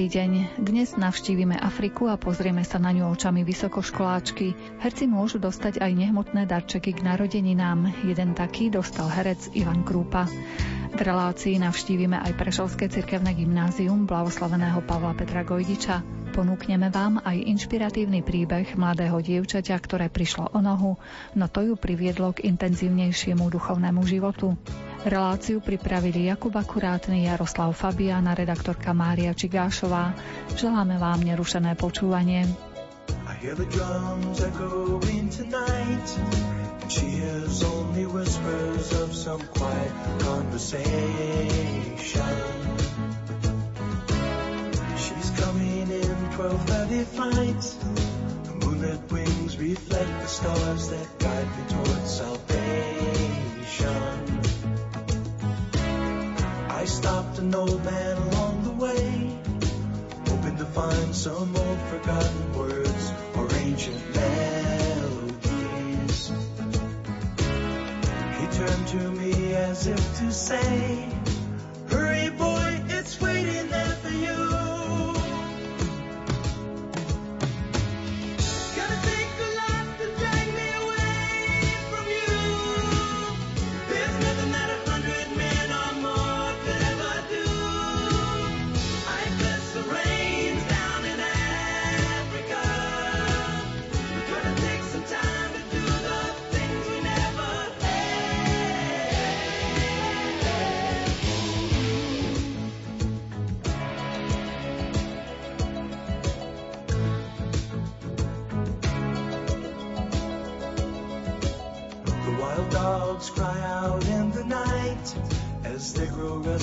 Dobrý deň. Dnes navštívime Afriku a pozrieme sa na ňu očami vysokoškoláčky. Herci môžu dostať aj nehmotné darčeky k narodeninám. Jeden taký dostal herec Ivan Krúpa. V relácii navštívime aj Prešovské cirkevné gymnázium blahoslaveného Pavla Petra Gojdiča. Ponúkneme vám aj inšpiratívny príbeh mladého dievčaťa, ktoré prišlo o nohu, no to ju priviedlo k intenzívnejšiemu duchovnému životu. Reláciu pripravili Jakub Akurátny, Jaroslav Fabián a redaktorka Mária Čigášová. Želáme vám nerušené počúvanie. She's coming in 12.30 flight The moonlit wings reflect the stars that guide me towards salvation I stopped an old man along the way, hoping to find some old forgotten words or ancient melodies. He turned to me as if to say, Hurry, boy, it's waiting there for you.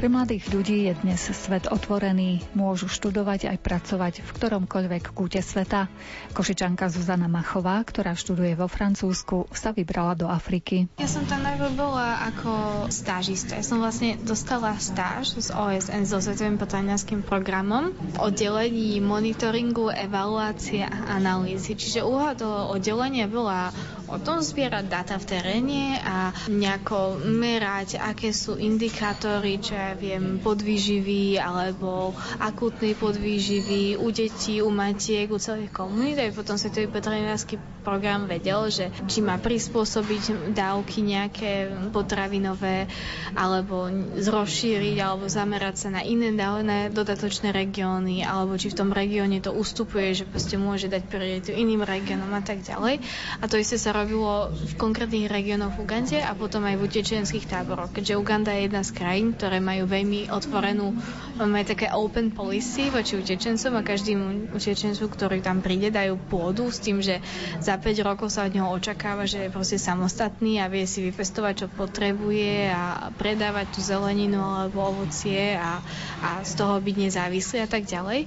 Pre mladých ľudí je dnes svet otvorený, môžu študovať aj pracovať v ktoromkoľvek kúte sveta. Košičanka Zuzana Machová, ktorá študuje vo Francúzsku, sa vybrala do Afriky. Ja som tam najprv bola ako stážista. Ja som vlastne dostala stáž z OSN so svetovým potravinárskym programom v oddelení monitoringu, evaluácie a analýzy. Čiže úloha toho oddelenia bola o tom zbierať data v teréne a nejako merať, aké sú indikátory, čo ja viem, podvýživy alebo akútnej podvýživy u detí, u matiek, u celých komunít. Potom Svetový potravinársky program vedel, že či má prispôsobiť dávky nejaké potravinové alebo rozšíriť alebo zamerať sa na iné dávne dodatočné regióny alebo či v tom regióne to ustupuje, že proste môže dať prioritu iným regiónom a tak ďalej. A to isté sa robilo v konkrétnych regiónoch v Ugande a potom aj v utečenských táboroch, keďže Uganda je jedna z krajín, ktoré majú veľmi otvorenú, máme také open policy voči utečencom a každému utečencu, ktorý tam príde, dajú pôdu s tým, že za 5 rokov sa od neho očakáva, že je proste samostatný a vie si vypestovať, čo potrebuje a predávať tú zeleninu alebo ovocie a, a z toho byť nezávislý a tak ďalej.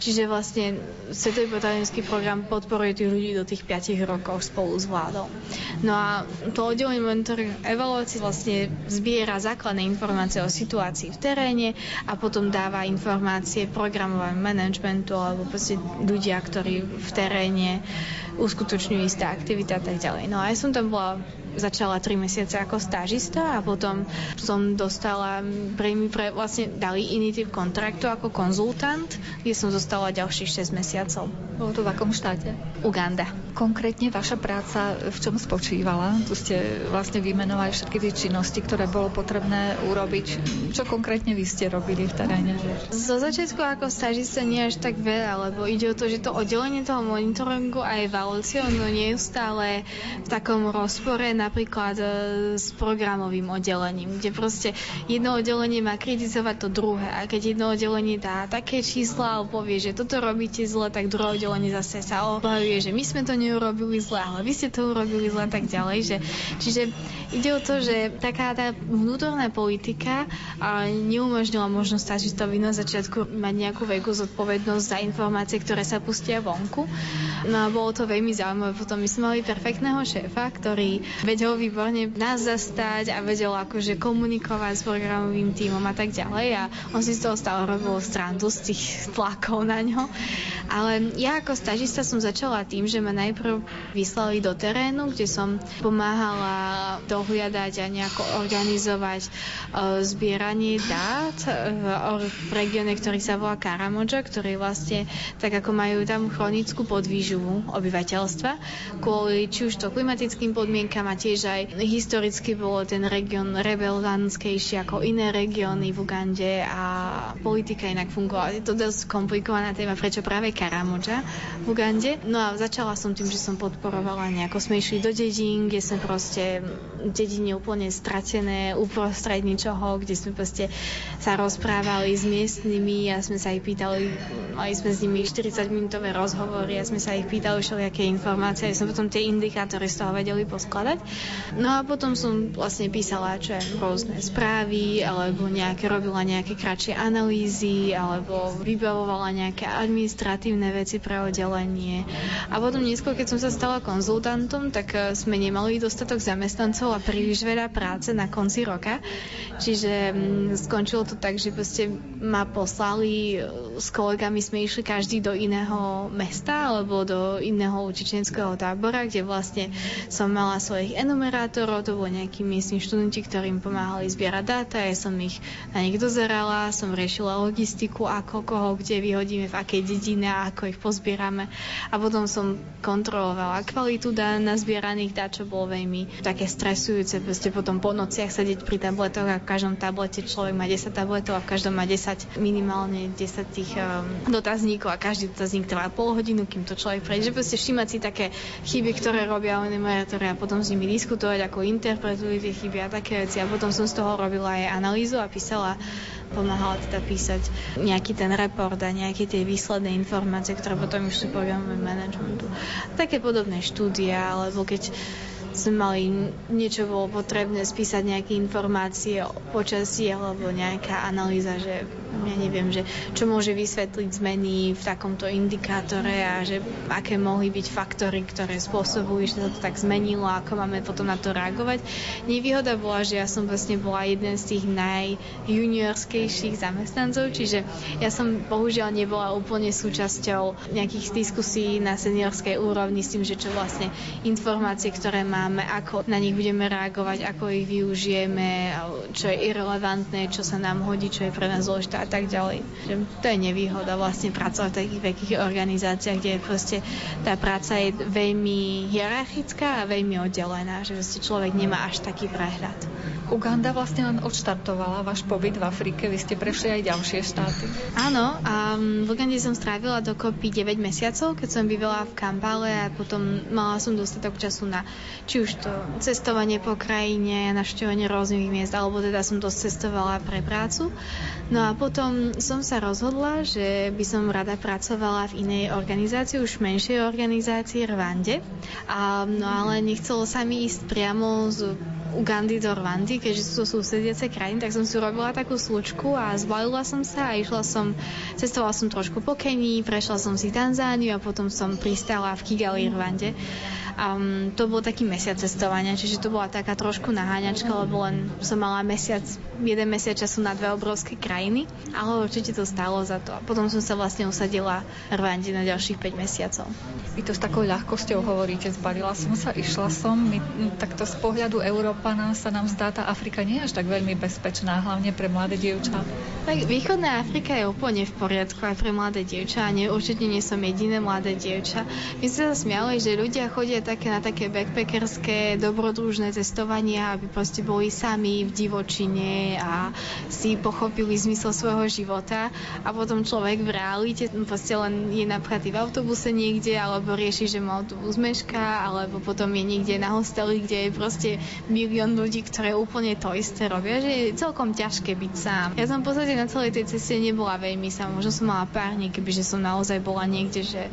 Čiže vlastne Svetový potravinársky program podporuje tých ľudí do tých 5 rokov spolu s vládou. No a to oddelenie monitoring evaluácií vlastne zbiera základné informácie o situácii v teréne a potom dáva informácie programovému managementu alebo proste ľudia, ktorí v teréne uskutočňujú isté aktivity a tak ďalej. No a ja som tam bola začala 3 mesiace ako stážista a potom som dostala, pre mi pre, vlastne dali iný typ kontraktu ako konzultant, kde som zostala ďalších 6 mesiacov. Bolo to v akom štáte? Uganda. Konkrétne vaša práca v čom spočívala? Tu ste vlastne vymenovali všetky tie činnosti, ktoré bolo potrebné urobiť. Čo konkrétne vy ste robili v teréne? Zo začiatku ako stážista nie až tak veľa, lebo ide o to, že to oddelenie toho monitoringu a evolúciou no neustále v takom rozpore napríklad e, s programovým oddelením, kde proste jedno oddelenie má kritizovať to druhé a keď jedno oddelenie dá také čísla alebo povie, že toto robíte zle, tak druhé oddelenie zase sa obhajuje, že my sme to neurobili zle, ale vy ste to urobili zle a tak ďalej. Že, čiže ide o to, že taká tá vnútorná politika neumožnila možnosť stážistovi na začiatku mať nejakú veľkú zodpovednosť za informácie, ktoré sa pustia vonku. No a bolo to veľmi zaujímavé. Potom my sme mali perfektného šéfa, ktorý vedel výborne nás zastať a vedel akože komunikovať s programovým tímom a tak ďalej. A on si z toho stále robil strandu z tých tlakov na ňo. Ale ja ako stažista som začala tým, že ma najprv vyslali do terénu, kde som pomáhala dohliadať a nejako organizovať uh, zbieranie dát v, v regióne, ktorý sa volá Karamoja, ktorý vlastne tak ako majú tam chronickú podvýživu obyvateľstva, kvôli či už to klimatickým podmienkam a tiež aj historicky bolo ten región rebelganskejší ako iné regióny v Ugande a politika inak fungovala. Je to dosť komplikovaná téma, prečo práve Karamoja v Ugande. No a začala som tým, že som podporovala nejako sme išli do dedín, kde sme proste dedine úplne stratené uprostred ničoho, kde sme proste sa rozprávali s miestnymi a sme sa ich pýtali, mali sme s nimi 40 minútové rozhovory a sme sa ich pýtali všelijaké informácie a sme potom tie indikátory z toho vedeli poskladať. No a potom som vlastne písala čo rôzne správy alebo nejaké, robila nejaké kratšie analýzy alebo vybavovala nejaké administratívne veci pre oddelenie. A potom neskôr, keď som sa stala konzultantom, tak eh, sme nemali dostatok zamestnancov a príliš veľa práce na konci roka. Čiže mm, skončilo to tak, že proste ma poslali eh, s kolegami, sme išli každý do iného mesta alebo do iného utečenského tábora, kde vlastne som mala svojich enumerátorov, to boli nejakí miestni študenti, ktorým pomáhali zbierať dáta, ja som ich na nich dozerala, som riešila logistiku, ako koho kde vyhodíme, v akej dedine ako ich pozbierame. A potom som kontrolovala kvalitu dá na zbieraných dát, čo bolo veľmi také stresujúce. Proste potom po nociach sedieť pri tabletoch a v každom tablete človek má 10 tabletov a v každom má 10, minimálne 10 tých um, dotazníkov a každý dotazník trvá pol hodinu, kým to človek prejde. Že proste všímať si také chyby, ktoré robia enumerátory a potom s nimi diskutovať, ako interpretujú tie chyby a také veci. A potom som z toho robila aj analýzu a písala pomáhala teda písať nejaký ten report a nejaké tie výsledné informácie, ktoré potom už sú programové managementu. Také podobné štúdia, alebo keď sme mali niečo bolo potrebné spísať nejaké informácie o počasí alebo nejaká analýza, že ja neviem, že čo môže vysvetliť zmeny v takomto indikátore a že aké mohli byť faktory, ktoré spôsobujú, že sa to tak zmenilo a ako máme potom na to reagovať. Nevýhoda bola, že ja som vlastne bola jeden z tých najjuniorskejších zamestnancov, čiže ja som bohužiaľ nebola úplne súčasťou nejakých diskusí na seniorskej úrovni s tým, že čo vlastne informácie, ktoré máme, ako na nich budeme reagovať, ako ich využijeme, čo je irrelevantné, čo sa nám hodí, čo je pre nás dôležité a tak ďalej. Že to je nevýhoda vlastne pracovať v takých veľkých organizáciách, kde proste tá práca je veľmi hierarchická a veľmi oddelená, že proste človek nemá až taký prehľad. Uganda vlastne len odštartovala váš pobyt v Afrike, vy ste prešli aj ďalšie štáty. Áno, a v Ugande som strávila dokopy 9 mesiacov, keď som bývala v Kampale a potom mala som dostatok času na či už to cestovanie po krajine, navštevovanie rôznych miest, alebo teda som dosť cestovala pre prácu. No a potom som sa rozhodla, že by som rada pracovala v inej organizácii, už menšej organizácii Rwande. A, no ale nechcelo sa mi ísť priamo z Ugandy do Rwandy, keďže sú susediace krajiny, tak som si urobila takú slučku a zbalila som sa a išla som, cestovala som trošku po Kenii, prešla som si Tanzániu a potom som pristala v Kigali, Rwande. Um, to bol taký mesiac cestovania, čiže to bola taká trošku naháňačka, lebo len som mala mesiac, jeden mesiac času na dve obrovské krajiny, ale určite to stálo za to. A potom som sa vlastne usadila v Rwande na ďalších 5 mesiacov. Vy to s takou ľahkosťou hovoríte, zbalila som sa, išla som. My, takto z pohľadu Európana sa nám zdá tá Afrika nie až tak veľmi bezpečná, hlavne pre mladé dievča. Tak východná Afrika je úplne v poriadku aj pre mladé dievča a nie, určite nie som jediné mladé dievča. My sme sa smiali, že ľudia chodia také na také backpackerské dobrodružné cestovania, aby proste boli sami v divočine a si pochopili zmysel svojho života a potom človek v realite proste len je napríklad v autobuse niekde alebo rieši, že mu autobus mešká alebo potom je niekde na hosteli, kde je proste milión ľudí, ktoré úplne to isté robia, že je celkom ťažké byť sám. Ja som v podstate na celej tej ceste nebola veľmi sama, možno som mala pár dní, kebyže som naozaj bola niekde, že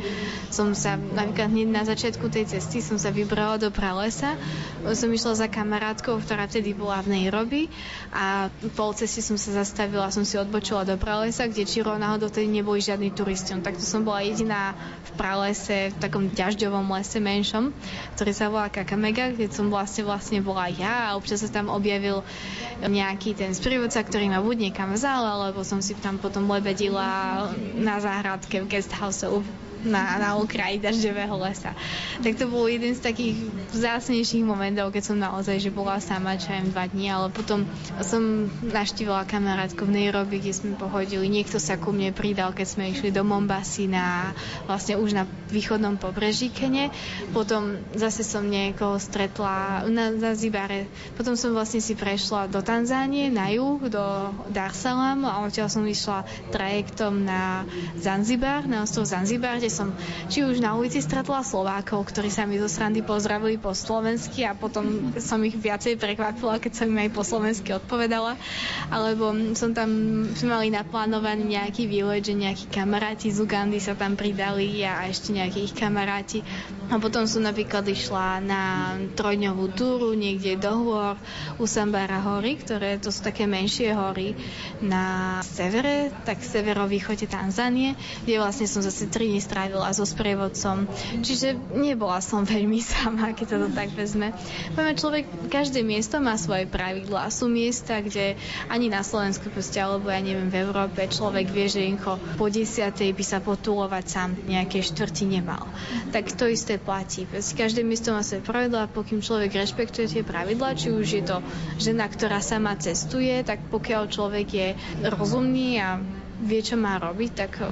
som sa napríklad hneď na začiatku tej cesty som sa vybrala do pralesa, som išla za kamarátkou, ktorá vtedy bola v Nairobi. A pol cesty som sa zastavila, som si odbočila do pralesa, kde či náhodou vtedy neboli žiadni turisti. Takto som bola jediná v pralese, v takom ďažďovom lese menšom, ktorý sa volá Kakamega, kde som vlastne vlastne bola ja. A občas sa tam objavil nejaký ten sprievodca, ktorý ma buď niekam vzal, alebo som si tam potom lebedila na záhradke v guesthouse na, na okraji dažďového lesa. Tak to bol jeden z takých vzácnejších momentov, keď som naozaj že bola sama čo aj dva dní, ale potom som naštívila kamarátku v Nairobi, kde sme pohodili. Niekto sa ku mne pridal, keď sme išli do Mombasy na vlastne už na východnom pobreží Kene. Potom zase som niekoho stretla na Zibare. Potom som vlastne si prešla do Tanzánie na juh, do Dar Salaam a odtiaľ som išla trajektom na Zanzibar, na ostrov Zanzibar, kde som či už na ulici stretla Slovákov, ktorí sa mi zo srandy pozdravili po slovensky a potom som ich viacej prekvapila, keď som im aj po slovensky odpovedala. Alebo som tam, sme mali naplánovaný nejaký výlet, že nejakí kamaráti z Ugandy sa tam pridali a ešte nejakí ich kamaráti. A potom som napríklad išla na trojdňovú túru niekde do hôr u Sambara hory, ktoré to sú také menšie hory na severe, tak severovýchode Tanzánie, kde vlastne som zase 3 dní strávila so sprievodcom. Čiže nebola som veľmi sama, keď sa to tak vezme. Poďme, človek, každé miesto má svoje pravidlá. Sú miesta, kde ani na Slovensku proste, alebo ja neviem, v Európe človek vie, že inko po desiatej by sa potulovať sám nejaké štvrti nemal. Tak to isté platí. Proste každé miesto má svoje pravidlá, pokým človek rešpektuje tie pravidlá, či už je to žena, ktorá sama cestuje, tak pokiaľ človek je rozumný a vie, čo má robiť, tak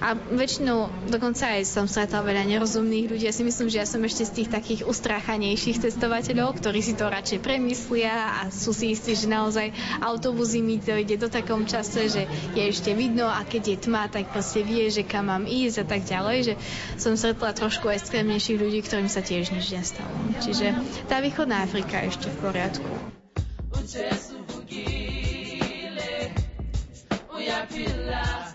a väčšinou dokonca aj som stretla veľa nerozumných ľudí. Ja si myslím, že ja som ešte z tých takých ustráchanejších cestovateľov, ktorí si to radšej premyslia a sú si istí, že naozaj autobus mi to ide do takom čase, že je ešte vidno a keď je tma, tak proste vie, že kam mám ísť a tak ďalej, že som stretla trošku extrémnejších ľudí, ktorým sa tiež nič nestalo. Čiže tá východná Afrika je ešte v poriadku. Uyapila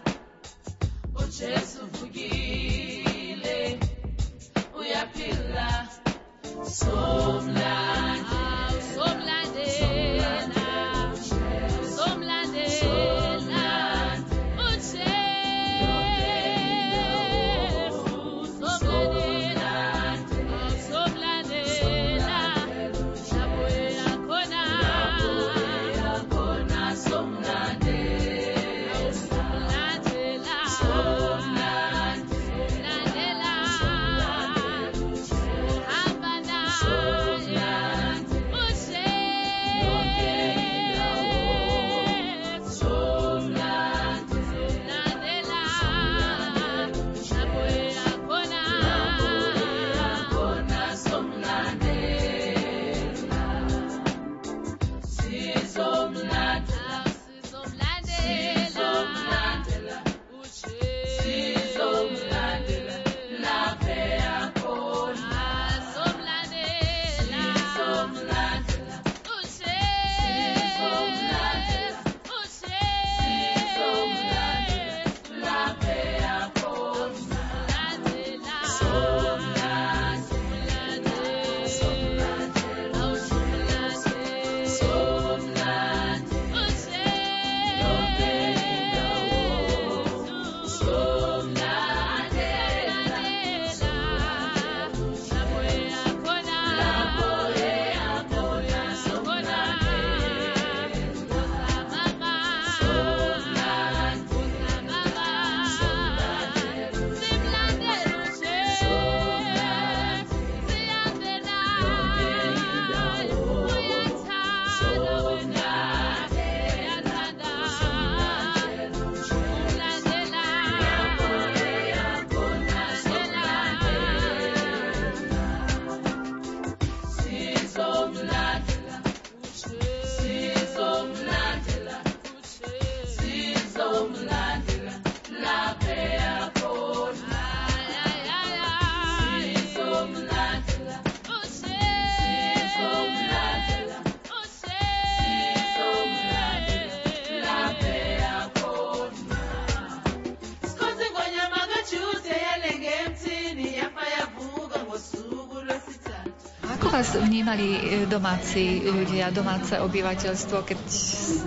vnímali e, domáci ľudia, domáce obyvateľstvo, keď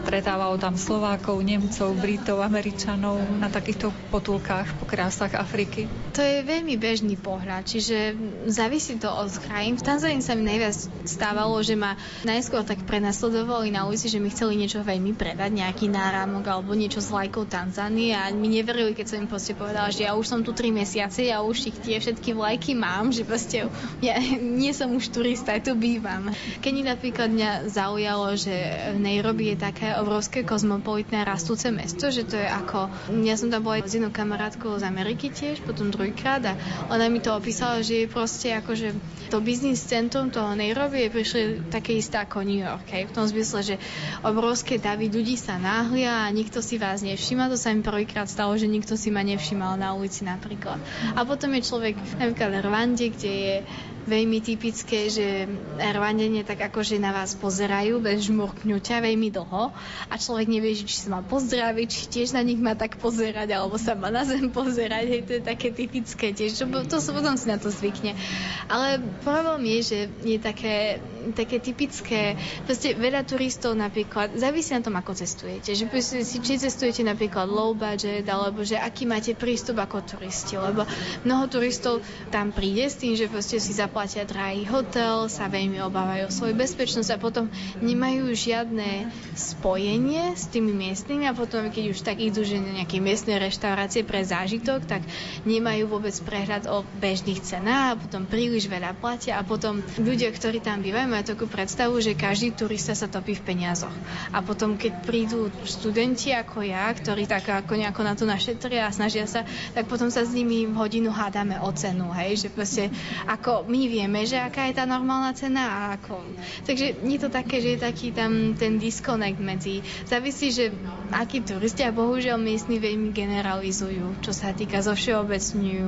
stretávalo tam Slovákov, Nemcov, Britov, Američanov na takýchto potulkách po krásach Afriky? To je veľmi bežný pohľad, čiže závisí to od krajín. V Tanzánii sa mi najviac stávalo, že ma najskôr tak prenasledovali na ulici, že mi chceli niečo veľmi predať, nejaký náramok alebo niečo s vlajkou Tanzánie a mi neverili, keď som im proste povedala, že ja už som tu 3 mesiace, ja už ich tie všetky vlajky mám, že proste ja nie som už turista, tu bývam. Keď napríklad mňa zaujalo, že v Nairobi je také obrovské kozmopolitné rastúce mesto, že to je ako... Ja som tam bola s jednou kamarátkou z Ameriky tiež, potom druhýkrát a ona mi to opísala, že je proste akože to biznis centrum toho Nairobi je prišli také isté ako New York, hej, v tom zmysle, že obrovské davy ľudí sa náhlia a nikto si vás nevšíma. To sa mi prvýkrát stalo, že nikto si ma nevšímal na ulici napríklad. A potom je človek napríklad v Rwande, kde je veľmi typické, že Rwandenie tak akože na vás pozerajú bez žmurknutia veľmi dlho a človek nevie, či sa má pozdraviť, či tiež na nich má tak pozerať, alebo sa má na zem pozerať, hej, to je také typické tiež, čo, to potom si na to zvykne. Ale problém je, že je také, také typické, proste veľa turistov napríklad, závisí na tom, ako cestujete, že si, či cestujete napríklad low budget, alebo že aký máte prístup ako turisti, lebo mnoho turistov tam príde s tým, že proste si zaplatia platia drahý hotel, sa veľmi obávajú o svoju bezpečnosť a potom nemajú žiadne spojenie s tými miestnymi a potom, keď už tak idú, že na nejaké miestne reštaurácie pre zážitok, tak nemajú vôbec prehľad o bežných cenách a potom príliš veľa platia a potom ľudia, ktorí tam bývajú, majú takú predstavu, že každý turista sa topí v peniazoch. A potom, keď prídu študenti ako ja, ktorí tak ako nejako na to našetria a snažia sa, tak potom sa s nimi hodinu hádame o cenu, hej, že proste ako my vieme, že aká je tá normálna cena a ako. Takže nie to také, že je taký tam ten disconnect medzi. Závisí, že akí turisti a bohužiaľ miestni veľmi generalizujú, čo sa týka zo všeobecňujú,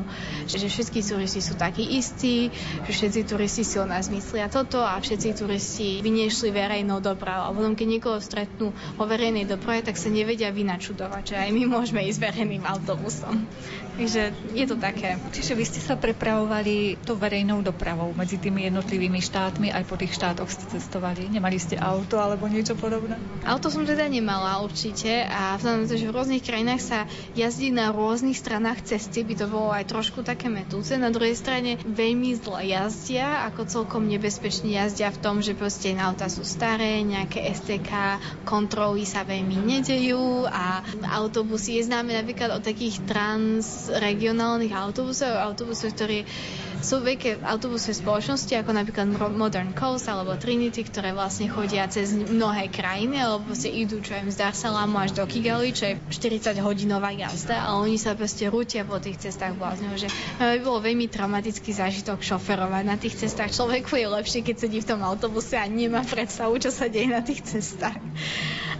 že, že všetky turisti sú takí istí, že všetci turisti si o nás myslia toto a všetci turisti vyniešli verejnou dopravou. A potom, keď niekoho stretnú vo verejnej doprave, tak sa nevedia vynačudovať, že aj my môžeme ísť verejným autobusom. Takže je to také. Čiže vy ste sa prepravovali to verejnou dopravou medzi tými jednotlivými štátmi, aj po tých štátoch ste cestovali? Nemali ste auto alebo niečo podobné? Auto som teda nemala určite a vzhľadom to, že v rôznych krajinách sa jazdí na rôznych stranách cesty, by to bolo aj trošku také metúce. Na druhej strane veľmi zle jazdia, ako celkom nebezpečne jazdia v tom, že proste auta sú staré, nejaké STK, kontroly sa veľmi nedejú a autobusy je známe napríklad o takých trans regionálnych autobusov, autobusov, ktorí sú veľké autobusové spoločnosti, ako napríklad Modern Coast alebo Trinity, ktoré vlastne chodia cez mnohé krajiny, alebo proste idú čo aj z Dar Salamu až do Kigali, čo je 40 hodinová jazda a oni sa proste rútia po tých cestách blázňov, že by bolo veľmi traumatický zážitok šoferovať na tých cestách. Človeku je lepšie, keď sedí v tom autobuse a nemá predstavu, čo sa deje na tých cestách.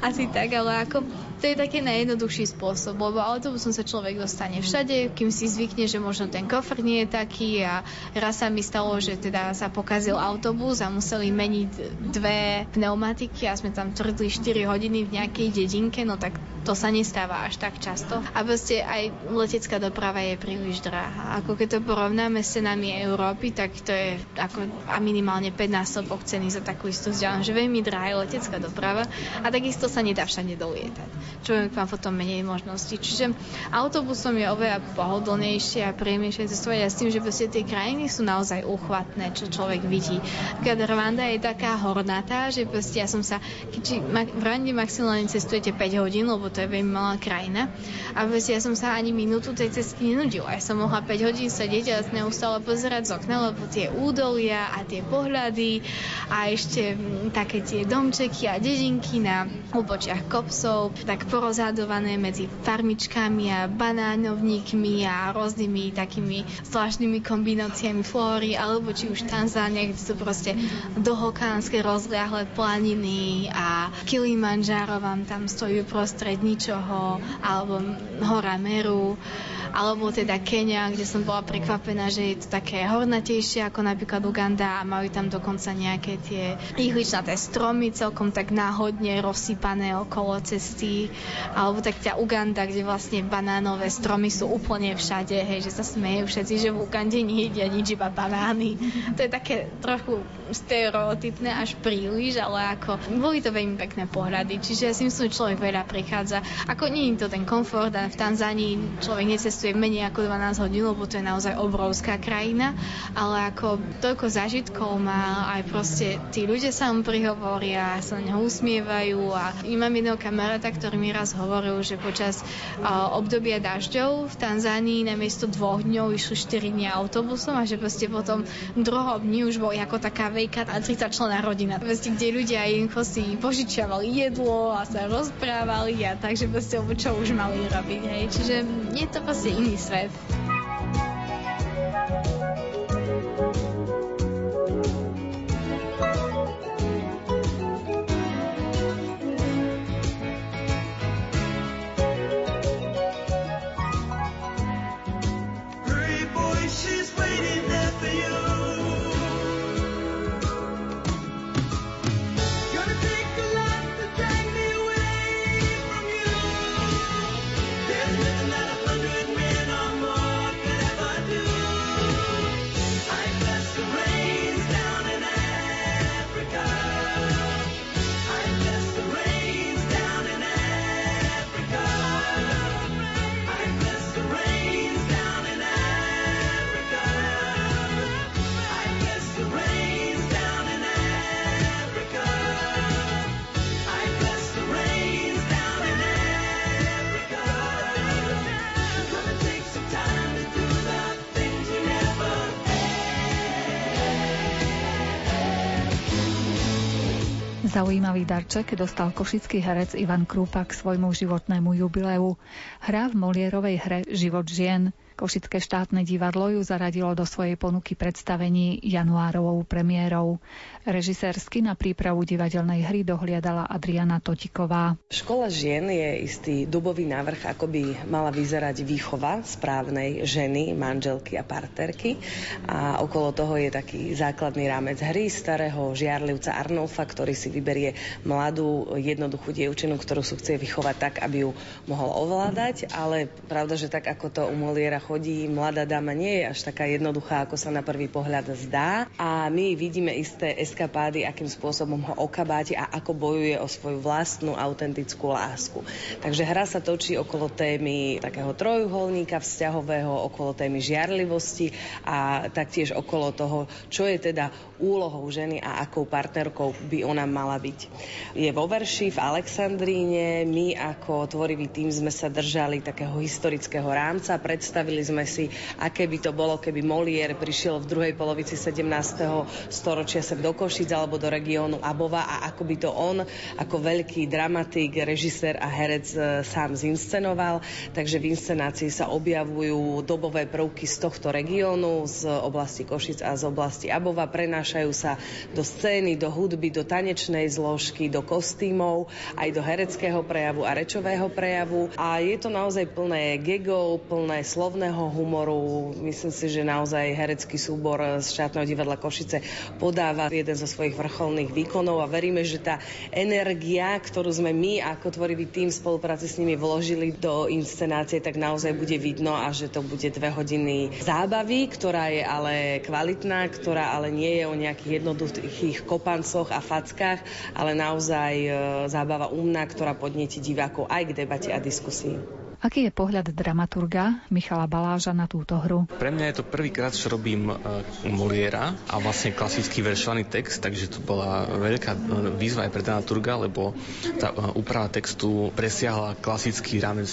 Asi tak, ale ako to je taký najjednoduchší spôsob, lebo autobusom sa človek dostane všade, kým si zvykne, že možno ten kofr nie je taký a raz sa mi stalo, že teda sa pokazil autobus a museli meniť dve pneumatiky a sme tam tvrdli 4 hodiny v nejakej dedinke, no tak to sa nestáva až tak často. A proste aj letecká doprava je príliš drahá. Ako keď to porovnáme s cenami Európy, tak to je ako a minimálne 5 násobok ceny za takú istú vzdialenosť, že veľmi drahá je letecká doprava a takisto sa nedá všade dolietať. Človek má potom menej možností. Čiže autobusom je oveľa pohodlnejšie a príjemnejšie cestovať a s tým, že proste tie krajiny sú naozaj uchvatné, čo človek vidí. Keď Rwanda je taká hornatá, že proste ja som sa, keď v Rwande maximálne cestujete 5 hodín, lebo to je veľmi malá krajina, a proste ja som sa ani minútu tej cesty nenudila. Ja som mohla 5 hodín sedieť a neustále pozerať z okna, lebo tie údolia a tie pohľady a ešte také tie domčeky a dedinky na úpočiach kopcov, tak porozhadované medzi farmičkami a banánovníkmi a rôznymi takými zvláštnymi kombináciami flóry, alebo či už Tanzánia, kde sú proste dohokánske rozliahle planiny a Kilimanjaro vám tam stojí uprostred ničoho, alebo hora Meru alebo teda Kenia, kde som bola prekvapená, že je to také hornatejšie ako napríklad Uganda a majú tam dokonca nejaké tie ihličnaté stromy celkom tak náhodne rozsypané okolo cesty, alebo tak tá Uganda, kde vlastne banánové stromy sú úplne všade, hej, že sa smejú všetci, že v Ugande nejedia nič, iba banány. To je také trochu stereotypné až príliš, ale ako boli to veľmi pekné pohľady, čiže ja si myslím, že človek veľa prichádza. Ako nie je to ten komfort a v Tanzánii človek necestuje menej ako 12 hodín, lebo to je naozaj obrovská krajina, ale ako toľko zážitkov má aj proste tí ľudia sa mu prihovoria, sa na usmievajú a mám jedného kamaráta, ktorý mi raz hovoril, že počas obdobia dažďov v Tanzánii namiesto dvoch dňov išli 4 dní autobusom a že proste potom druhom dní už bol ako taká veľká 30 člená rodina, proste, kde ľudia jednoducho si požičiavali jedlo a sa rozprávali a takže proste čo už mali robiť. Hej. Čiže je to proste iný svet. Zaujímavý darček dostal košický herec Ivan Krúpa k svojmu životnému jubileu. Hrá v Molierovej hre Život žien. Košické štátne divadlo ju zaradilo do svojej ponuky predstavení januárovou premiérou. Režisérsky na prípravu divadelnej hry dohliadala Adriana Totiková. Škola žien je istý dubový návrh, ako by mala vyzerať výchova správnej ženy, manželky a partnerky. A okolo toho je taký základný rámec hry starého žiarlivca Arnolfa, ktorý si vyberie mladú, jednoduchú dievčinu, ktorú sú chce vychovať tak, aby ju mohol ovládať. Ale pravda, že tak ako to u Moliera chodí, mladá dáma nie je až taká jednoduchá, ako sa na prvý pohľad zdá. A my vidíme isté eskapády, akým spôsobom ho okabáti a ako bojuje o svoju vlastnú autentickú lásku. Takže hra sa točí okolo témy takého trojuholníka vzťahového, okolo témy žiarlivosti a taktiež okolo toho, čo je teda úlohou ženy a akou partnerkou by ona mala byť. Je vo verši v Alexandríne, my ako tvorivý tým sme sa držali takého historického rámca, predstavili sme si, aké by to bolo, keby Molière prišiel v druhej polovici 17. storočia sem do Košic alebo do regiónu Abova a ako by to on ako veľký dramatik, režisér a herec e, sám zinscenoval. Takže v inscenácii sa objavujú dobové prvky z tohto regiónu, z oblasti Košic a z oblasti Abova. Prenášajú sa do scény, do hudby, do tanečnej zložky, do kostýmov, aj do hereckého prejavu a rečového prejavu. A je to naozaj plné gegov, plné slovného humoru. Myslím si, že naozaj herecký súbor z štátneho divadla Košice podáva jeden zo svojich vrcholných výkonov a veríme, že tá energia, ktorú sme my ako tvorivý tým v spolupráci s nimi vložili do inscenácie, tak naozaj bude vidno a že to bude dve hodiny zábavy, ktorá je ale kvalitná, ktorá ale nie je o nejakých jednoduchých kopancoch a fackách, ale naozaj e, zábava umná, ktorá podnieti divákov aj k debate a diskusii. Aký je pohľad dramaturga Michala Baláža na túto hru? Pre mňa je to prvýkrát, čo robím uh, Moliera a vlastne klasický veršovaný text, takže to bola veľká e, výzva aj pre dramaturga, lebo tá uh, úprava textu presiahla klasický rámec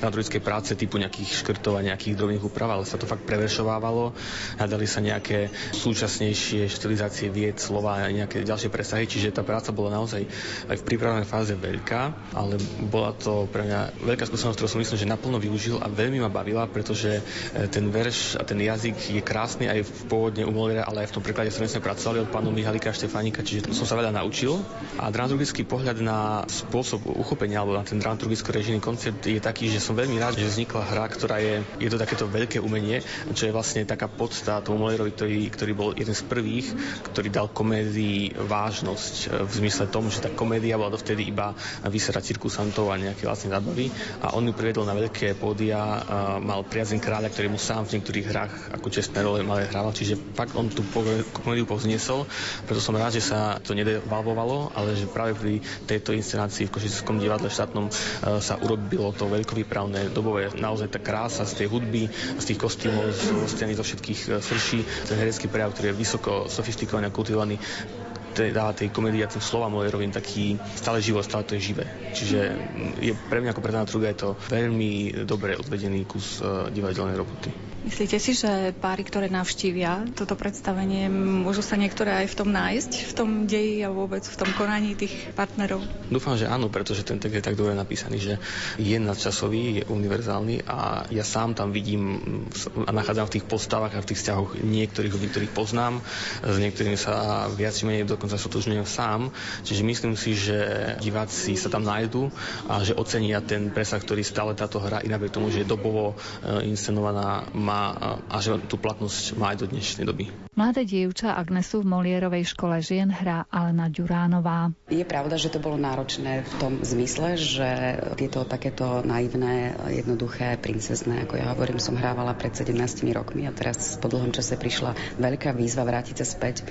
dramaturgickej práce typu nejakých škrtov a nejakých drobných úprav, ale sa to fakt preveršovávalo, hľadali sa nejaké súčasnejšie štilizácie vied, slova a nejaké ďalšie presahy, čiže tá práca bola naozaj aj v prípravnej fáze veľká, ale bola to pre mňa veľká skúsenosť, ktorú som myslím, že naplno využil a veľmi ma bavila, pretože e, ten verš a ten jazyk je krásny aj v pôvodne u Moliera, ale aj v tom preklade, ktorým sme pracovali od pánu Michalika Štefánika, čiže som sa veľa naučil. A dramaturgický pohľad na spôsob uchopenia alebo na ten dramaturgický režijný koncept je taký, že som veľmi rád, že vznikla hra, ktorá je, je to takéto veľké umenie, čo je vlastne taká podsta tomu Molierovi, ktorý, ktorý bol jeden z prvých, ktorý dal komédii vážnosť e, v zmysle tom, že tá komédia bola dovtedy iba vysera cirkusantov a nejaké vlastne zábavy a on ju priviedol na veľké pódia, mal priazeň kráľa, ktorý mu sám v niektorých hrách ako čestné role malé hrával, čiže fakt on tú komédiu povzniesol, preto som rád, že sa to nedevalvovalo, ale že práve pri tejto inscenácii v Košickom divadle štátnom e, sa urobilo to veľkovýpravné. Dobové, naozaj tá krása z tej hudby, z tých kostýmov, z scény, zo všetkých e, srší, ten herecký prejav, ktorý je vysoko sofistikovaný a kultivovaný, dáva tej komédii a tým slovám Moliérovým taký stále život, stále to je živé. Čiže mm, je pre mňa ako pre Truga je to veľmi dobre odvedený kus uh, divadelnej roboty. Myslíte si, že páry, ktoré navštívia toto predstavenie, môžu sa niektoré aj v tom nájsť, v tom deji a vôbec v tom konaní tých partnerov? Dúfam, že áno, pretože ten text je tak dobre napísaný, že je nadčasový, je univerzálny a ja sám tam vidím a nachádzam v tých postavách a v tých vzťahoch niektorých, ktorých poznám, s niektorými sa viac menej dokonca sotožňujem sám, čiže myslím si, že diváci sa tam nájdú a že ocenia ten presah, ktorý stále táto hra, i napriek tomu, že je dobovo e, inscenovaná, má a že tú platnosť má aj do dnešnej doby. Mladé dievča Agnesu v Molierovej škole žien hrá Alena Ďuránová. Je pravda, že to bolo náročné v tom zmysle, že tieto takéto naivné, jednoduché, princezné, ako ja hovorím, som hrávala pred 17 rokmi a teraz po dlhom čase prišla veľká výzva vrátiť sa späť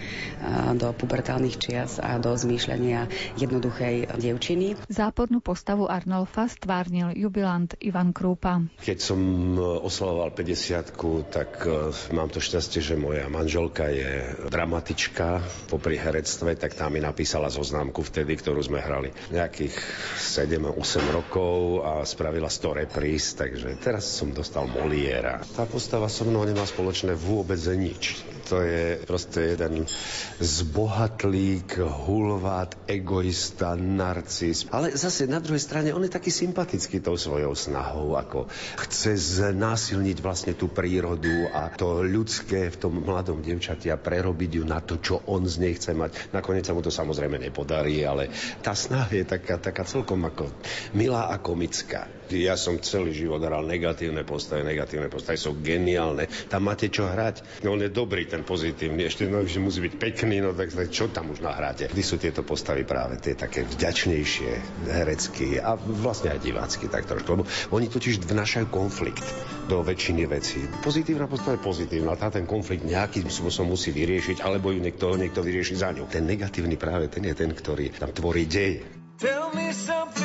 do pubertálnych čias a do zmýšľania jednoduchej dievčiny. Zápornú postavu Arnolfa stvárnil jubilant Ivan Krúpa. Keď som oslavoval 50 tak e, mám to šťastie, že moja manželka je dramatička popri herectve, tak tá mi napísala zoznámku vtedy, ktorú sme hrali nejakých 7-8 rokov a spravila 100 repríz, takže teraz som dostal Moliera. Tá postava so mnou nemá spoločné vôbec nič to je proste jeden zbohatlík, hulvát, egoista, narcis. Ale zase na druhej strane on je taký sympatický tou svojou snahou, ako chce znásilniť vlastne tú prírodu a to ľudské v tom mladom devčati a prerobiť ju na to, čo on z nej chce mať. Nakoniec sa mu to samozrejme nepodarí, ale tá snaha je taká, taká celkom ako milá a komická. Ja som celý život hral negatívne postavy, negatívne postavy sú geniálne. Tam máte čo hrať. No, on je dobrý, ten pozitívny. Ešte no, že musí byť pekný, no tak, čo tam už nahráte? Kdy sú tieto postavy práve tie také vďačnejšie, herecky a vlastne aj divácky tak trošku. Lebo oni totiž vnašajú konflikt do väčšiny vecí. Pozitívna postava je pozitívna, tá ten konflikt nejakým spôsobom musí vyriešiť, alebo ju niekto, niekto vyrieši za ňu. Ten negatívny práve ten je ten, ktorý tam tvorí dej. Tell me something,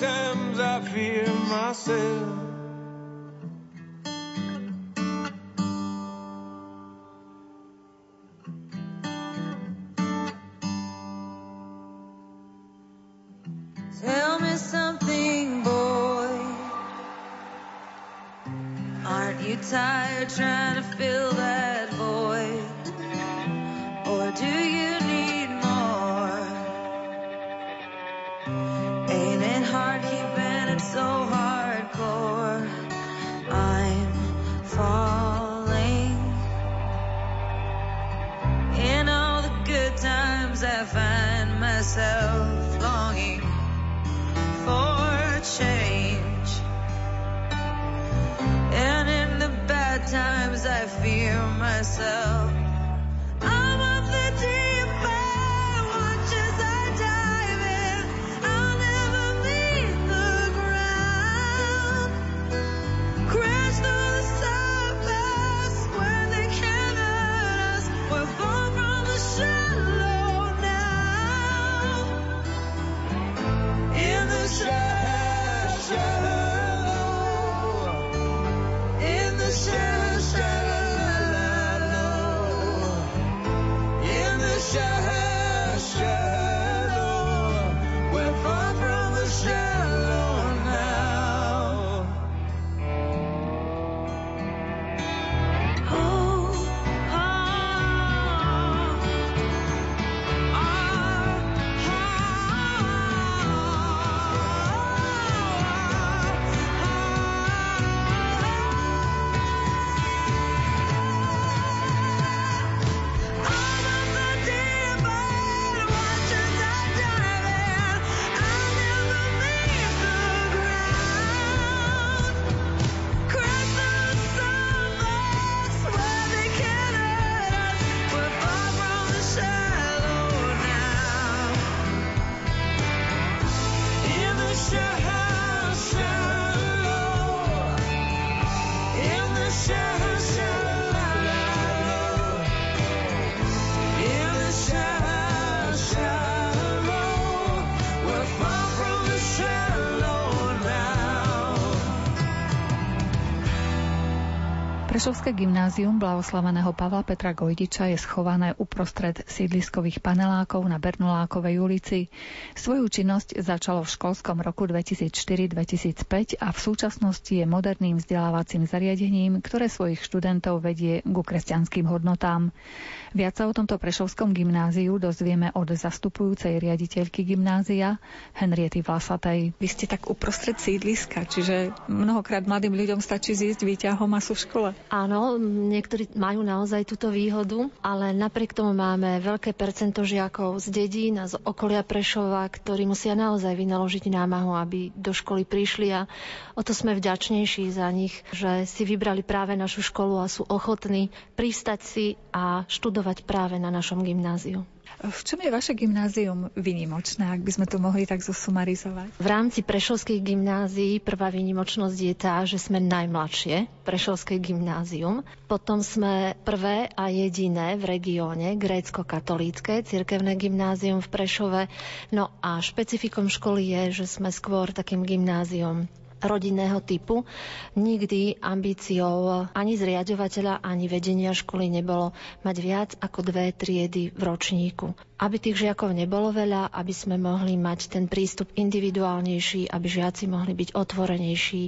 Times I fear myself. Prešovské gymnázium blahoslaveného Pavla Petra Gojdiča je schované uprostred sídliskových panelákov na Bernolákovej ulici. Svoju činnosť začalo v školskom roku 2004-2005 a v súčasnosti je moderným vzdelávacím zariadením, ktoré svojich študentov vedie ku kresťanským hodnotám. Viac sa o tomto Prešovskom gymnáziu dozvieme od zastupujúcej riaditeľky gymnázia Henriety Vlasatej. Vy ste tak uprostred sídliska, čiže mnohokrát mladým ľuďom stačí zísť výťahom a sú v škole. Áno, niektorí majú naozaj túto výhodu, ale napriek tomu máme veľké percento žiakov z dedín a z okolia Prešova, ktorí musia naozaj vynaložiť námahu, aby do školy prišli a o to sme vďačnejší za nich, že si vybrali práve našu školu a sú ochotní pristať si a študovať práve na našom gymnáziu. V čom je vaše gymnázium vynimočné, ak by sme to mohli tak zosumarizovať? V rámci Prešovských gymnázií prvá vynimočnosť je tá, že sme najmladšie Prešovské gymnázium. Potom sme prvé a jediné v regióne grécko-katolícke cirkevné gymnázium v Prešove. No a špecifikom školy je, že sme skôr takým gymnázium rodinného typu. Nikdy ambíciou ani zriadovateľa, ani vedenia školy nebolo mať viac ako dve triedy v ročníku. Aby tých žiakov nebolo veľa, aby sme mohli mať ten prístup individuálnejší, aby žiaci mohli byť otvorenejší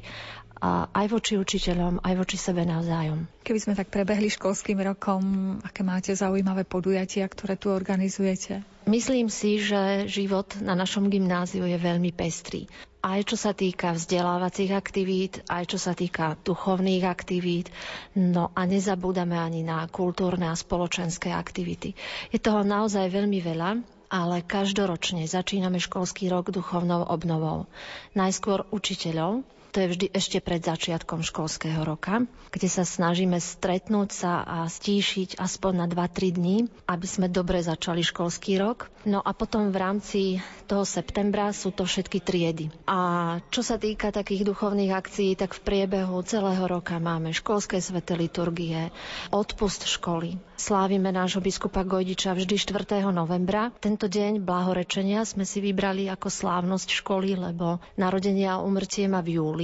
a aj voči učiteľom, aj voči sebe navzájom. Keby sme tak prebehli školským rokom, aké máte zaujímavé podujatia, ktoré tu organizujete? Myslím si, že život na našom gymnáziu je veľmi pestrý aj čo sa týka vzdelávacích aktivít, aj čo sa týka duchovných aktivít, no a nezabúdame ani na kultúrne a spoločenské aktivity. Je toho naozaj veľmi veľa, ale každoročne začíname školský rok duchovnou obnovou. Najskôr učiteľov, to je vždy ešte pred začiatkom školského roka, kde sa snažíme stretnúť sa a stíšiť aspoň na 2-3 dní, aby sme dobre začali školský rok. No a potom v rámci toho septembra sú to všetky triedy. A čo sa týka takých duchovných akcií, tak v priebehu celého roka máme školské sveté liturgie, odpust školy. Slávime nášho biskupa Gojdiča vždy 4. novembra. Tento deň blahorečenia sme si vybrali ako slávnosť školy, lebo narodenia a umrtie má v júli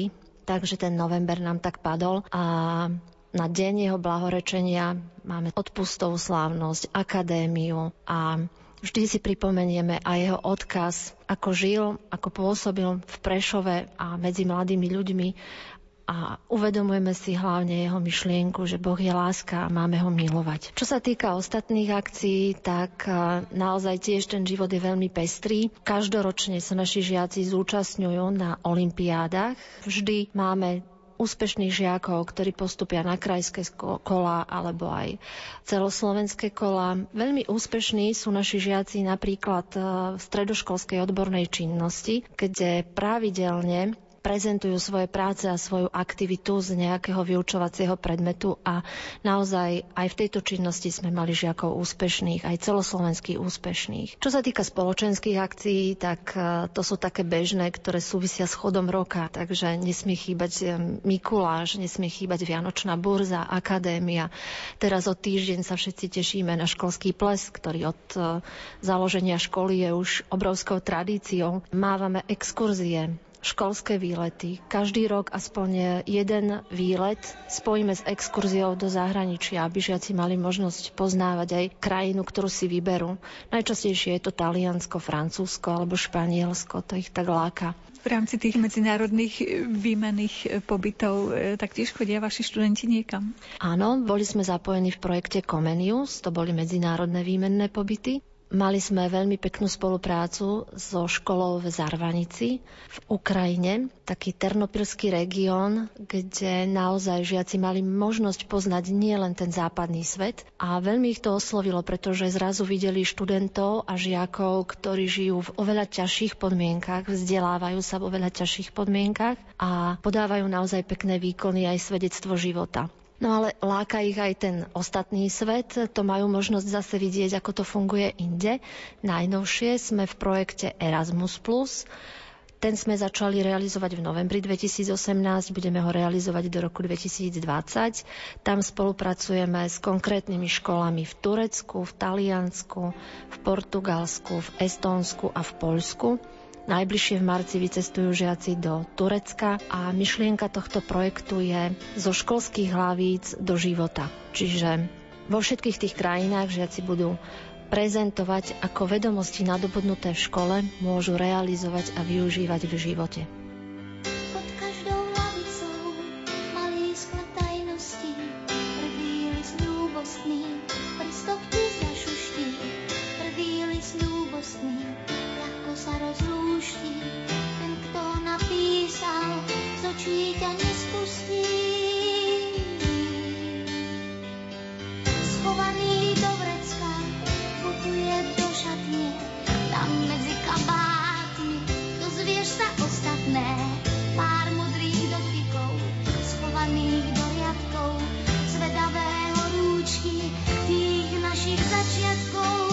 takže ten november nám tak padol a na deň jeho blahorečenia máme odpustovú slávnosť, akadémiu a vždy si pripomenieme aj jeho odkaz, ako žil, ako pôsobil v Prešove a medzi mladými ľuďmi a uvedomujeme si hlavne jeho myšlienku, že Boh je láska a máme ho milovať. Čo sa týka ostatných akcií, tak e, naozaj tiež ten život je veľmi pestrý. Každoročne sa naši žiaci zúčastňujú na olimpiádach. Vždy máme úspešných žiakov, ktorí postupia na krajské kola alebo aj celoslovenské kola. Veľmi úspešní sú naši žiaci napríklad e, v stredoškolskej odbornej činnosti, kde pravidelne prezentujú svoje práce a svoju aktivitu z nejakého vyučovacieho predmetu a naozaj aj v tejto činnosti sme mali žiakov úspešných, aj celoslovenských úspešných. Čo sa týka spoločenských akcií, tak e, to sú také bežné, ktoré súvisia s chodom roka, takže nesmie chýbať e, Mikuláš, nesmie chýbať Vianočná burza, akadémia. Teraz o týždeň sa všetci tešíme na školský ples, ktorý od e, založenia školy je už obrovskou tradíciou. Mávame exkurzie, školské výlety. Každý rok aspoň jeden výlet spojíme s exkurziou do zahraničia, aby žiaci mali možnosť poznávať aj krajinu, ktorú si vyberú. Najčastejšie je to Taliansko, Francúzsko alebo Španielsko, to ich tak láka. V rámci tých medzinárodných výmenných pobytov e, taktiež chodia vaši študenti niekam? Áno, boli sme zapojení v projekte Comenius, to boli medzinárodné výmenné pobyty. Mali sme veľmi peknú spoluprácu so školou v Zarvanici v Ukrajine, taký ternopilský región, kde naozaj žiaci mali možnosť poznať nielen ten západný svet a veľmi ich to oslovilo, pretože zrazu videli študentov a žiakov, ktorí žijú v oveľa ťažších podmienkach, vzdelávajú sa v oveľa ťažších podmienkach a podávajú naozaj pekné výkony aj svedectvo života. No ale láka ich aj ten ostatný svet, to majú možnosť zase vidieť, ako to funguje inde. Najnovšie sme v projekte Erasmus+, ten sme začali realizovať v novembri 2018, budeme ho realizovať do roku 2020. Tam spolupracujeme s konkrétnymi školami v Turecku, v Taliansku, v Portugalsku, v Estónsku a v Poľsku Najbližšie v marci vycestujú žiaci do Turecka a myšlienka tohto projektu je zo školských hlavíc do života. Čiže vo všetkých tých krajinách žiaci budú prezentovať, ako vedomosti nadobudnuté v škole môžu realizovať a využívať v živote. do očí ťa nespustí. Schovaný do vrecka, votuje do šatne, tam medzi kabátmi dozvieš sa ostatné. Pár modrých dotykov, schovaných do riadkov, zvedavého rúčky tých našich začiatkov.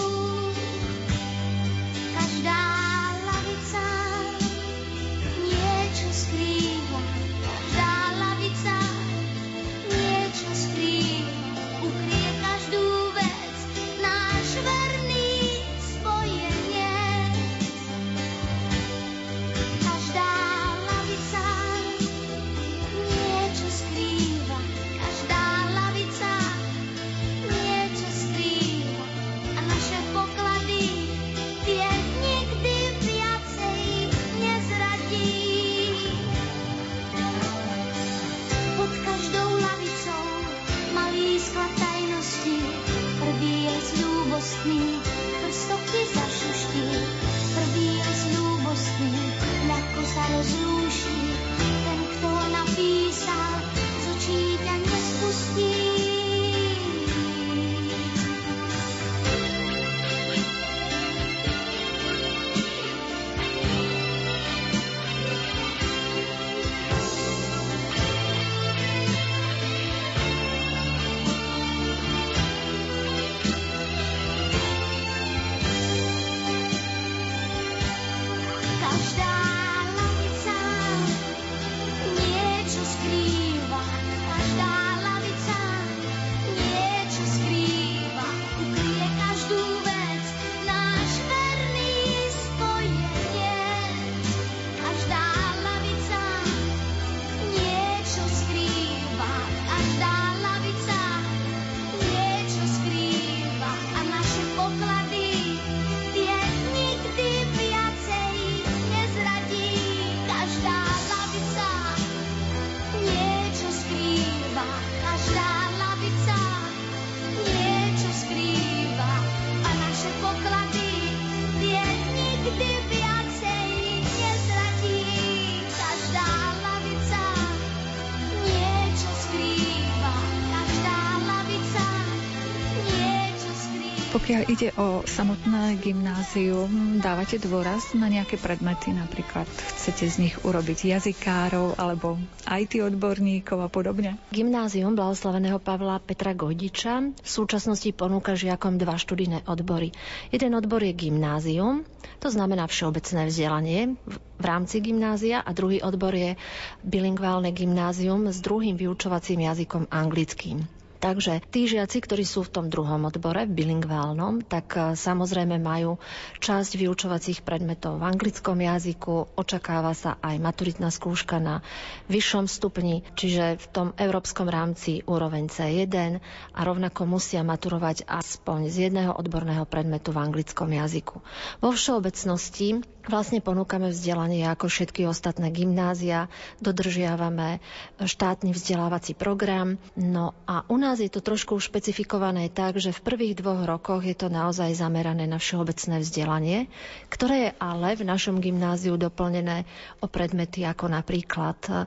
Pokiaľ ide o samotné gymnázium, dávate dôraz na nejaké predmety, napríklad chcete z nich urobiť jazykárov alebo IT odborníkov a podobne? Gymnázium blahoslaveného Pavla Petra Gojdiča v súčasnosti ponúka žiakom dva študijné odbory. Jeden odbor je gymnázium, to znamená všeobecné vzdelanie v rámci gymnázia a druhý odbor je bilingválne gymnázium s druhým vyučovacím jazykom anglickým. Takže tí žiaci, ktorí sú v tom druhom odbore, v bilingválnom, tak e, samozrejme majú časť vyučovacích predmetov v anglickom jazyku, očakáva sa aj maturitná skúška na vyššom stupni, čiže v tom európskom rámci úroveň C1 a rovnako musia maturovať aspoň z jedného odborného predmetu v anglickom jazyku. Vo všeobecnosti Vlastne ponúkame vzdelanie ako všetky ostatné gymnázia, dodržiavame štátny vzdelávací program. No a u nás je to trošku špecifikované tak, že v prvých dvoch rokoch je to naozaj zamerané na všeobecné vzdelanie, ktoré je ale v našom gymnáziu doplnené o predmety ako napríklad